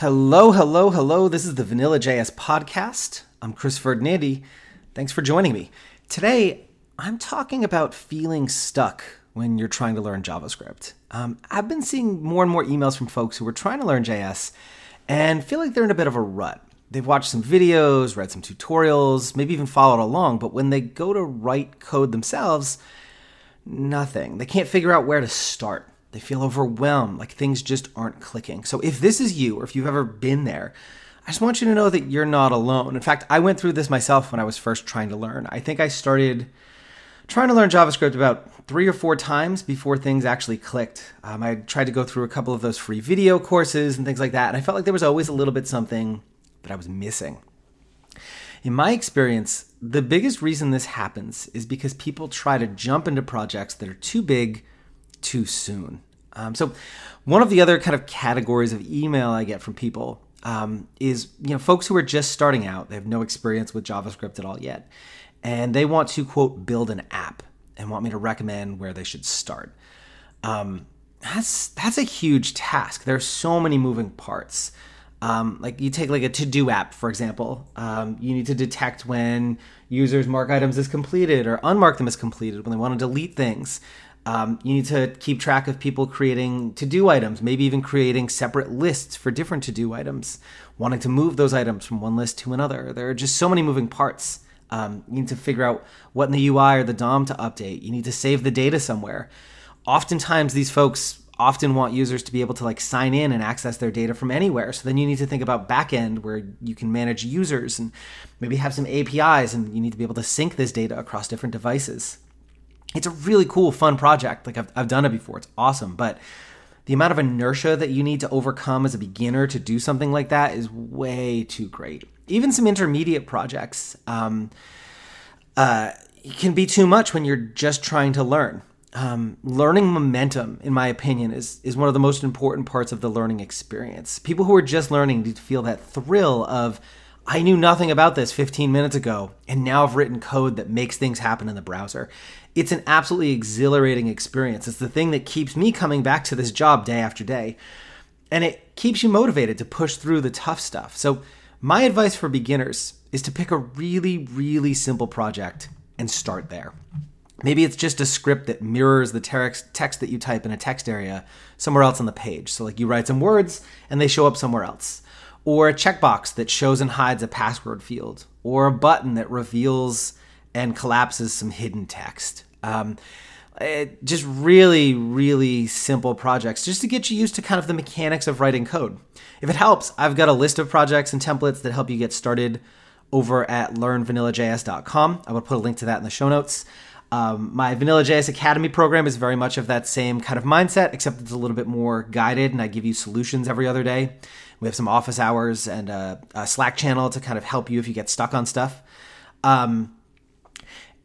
Hello, hello, hello. This is the Vanilla JS podcast. I'm Chris Ferdinandi. Thanks for joining me. Today, I'm talking about feeling stuck when you're trying to learn JavaScript. Um, I've been seeing more and more emails from folks who are trying to learn JS and feel like they're in a bit of a rut. They've watched some videos, read some tutorials, maybe even followed along, but when they go to write code themselves, nothing. They can't figure out where to start. They feel overwhelmed, like things just aren't clicking. So if this is you, or if you've ever been there, I just want you to know that you're not alone. In fact, I went through this myself when I was first trying to learn. I think I started trying to learn JavaScript about three or four times before things actually clicked. Um, I tried to go through a couple of those free video courses and things like that, and I felt like there was always a little bit something that I was missing. In my experience, the biggest reason this happens is because people try to jump into projects that are too big too soon. Um, so, one of the other kind of categories of email I get from people um, is you know folks who are just starting out. They have no experience with JavaScript at all yet, and they want to quote build an app and want me to recommend where they should start. Um, that's that's a huge task. There's so many moving parts. Um, like you take like a to-do app for example um, you need to detect when users mark items as completed or unmark them as completed when they want to delete things um, you need to keep track of people creating to do items, maybe even creating separate lists for different to do items, wanting to move those items from one list to another. There are just so many moving parts. Um, you need to figure out what in the UI or the DOM to update. You need to save the data somewhere. Oftentimes, these folks often want users to be able to like sign in and access their data from anywhere. So then you need to think about backend where you can manage users and maybe have some APIs and you need to be able to sync this data across different devices it's a really cool, fun project. Like I've, I've done it before. It's awesome. But the amount of inertia that you need to overcome as a beginner to do something like that is way too great. Even some intermediate projects um, uh, can be too much when you're just trying to learn. Um, learning momentum, in my opinion, is is one of the most important parts of the learning experience. People who are just learning need to feel that thrill of I knew nothing about this 15 minutes ago, and now I've written code that makes things happen in the browser. It's an absolutely exhilarating experience. It's the thing that keeps me coming back to this job day after day. And it keeps you motivated to push through the tough stuff. So, my advice for beginners is to pick a really, really simple project and start there. Maybe it's just a script that mirrors the text that you type in a text area somewhere else on the page. So, like you write some words and they show up somewhere else or a checkbox that shows and hides a password field, or a button that reveals and collapses some hidden text. Um, it, just really, really simple projects just to get you used to kind of the mechanics of writing code. If it helps, I've got a list of projects and templates that help you get started over at learnvanillajs.com. I will put a link to that in the show notes. Um, my Vanilla.js Academy program is very much of that same kind of mindset, except it's a little bit more guided, and I give you solutions every other day. We have some office hours and a, a Slack channel to kind of help you if you get stuck on stuff. Um,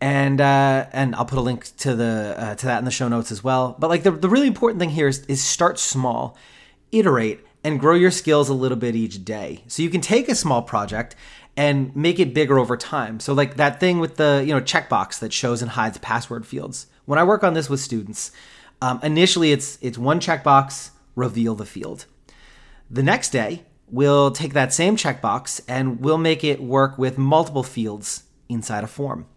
and uh, and I'll put a link to the uh, to that in the show notes as well. But like the, the really important thing here is, is start small, iterate, and grow your skills a little bit each day. So you can take a small project and make it bigger over time. So like that thing with the you know checkbox that shows and hides password fields. When I work on this with students, um, initially it's it's one checkbox, reveal the field. The next day, we'll take that same checkbox and we'll make it work with multiple fields inside a form.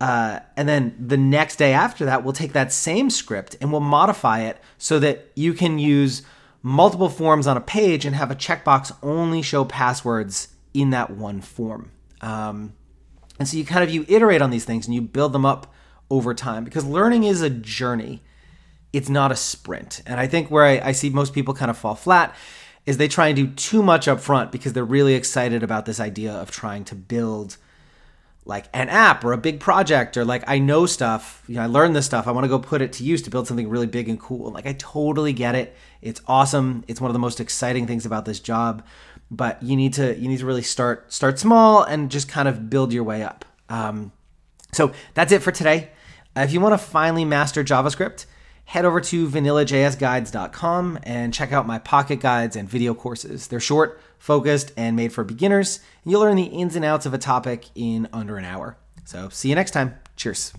Uh, and then the next day after that, we'll take that same script and we'll modify it so that you can use multiple forms on a page and have a checkbox only show passwords in that one form. Um, and so you kind of you iterate on these things and you build them up over time because learning is a journey. It's not a sprint. And I think where I, I see most people kind of fall flat is they try and do too much up front because they're really excited about this idea of trying to build like an app or a big project or like I know stuff, you know, I learned this stuff. I want to go put it to use to build something really big and cool. Like I totally get it. It's awesome. It's one of the most exciting things about this job. But you need to you need to really start start small and just kind of build your way up. Um, so that's it for today. If you want to finally master JavaScript, head over to vanillajsguides.com and check out my pocket guides and video courses. They're short, focused, and made for beginners, and you'll learn the ins and outs of a topic in under an hour. So, see you next time. Cheers.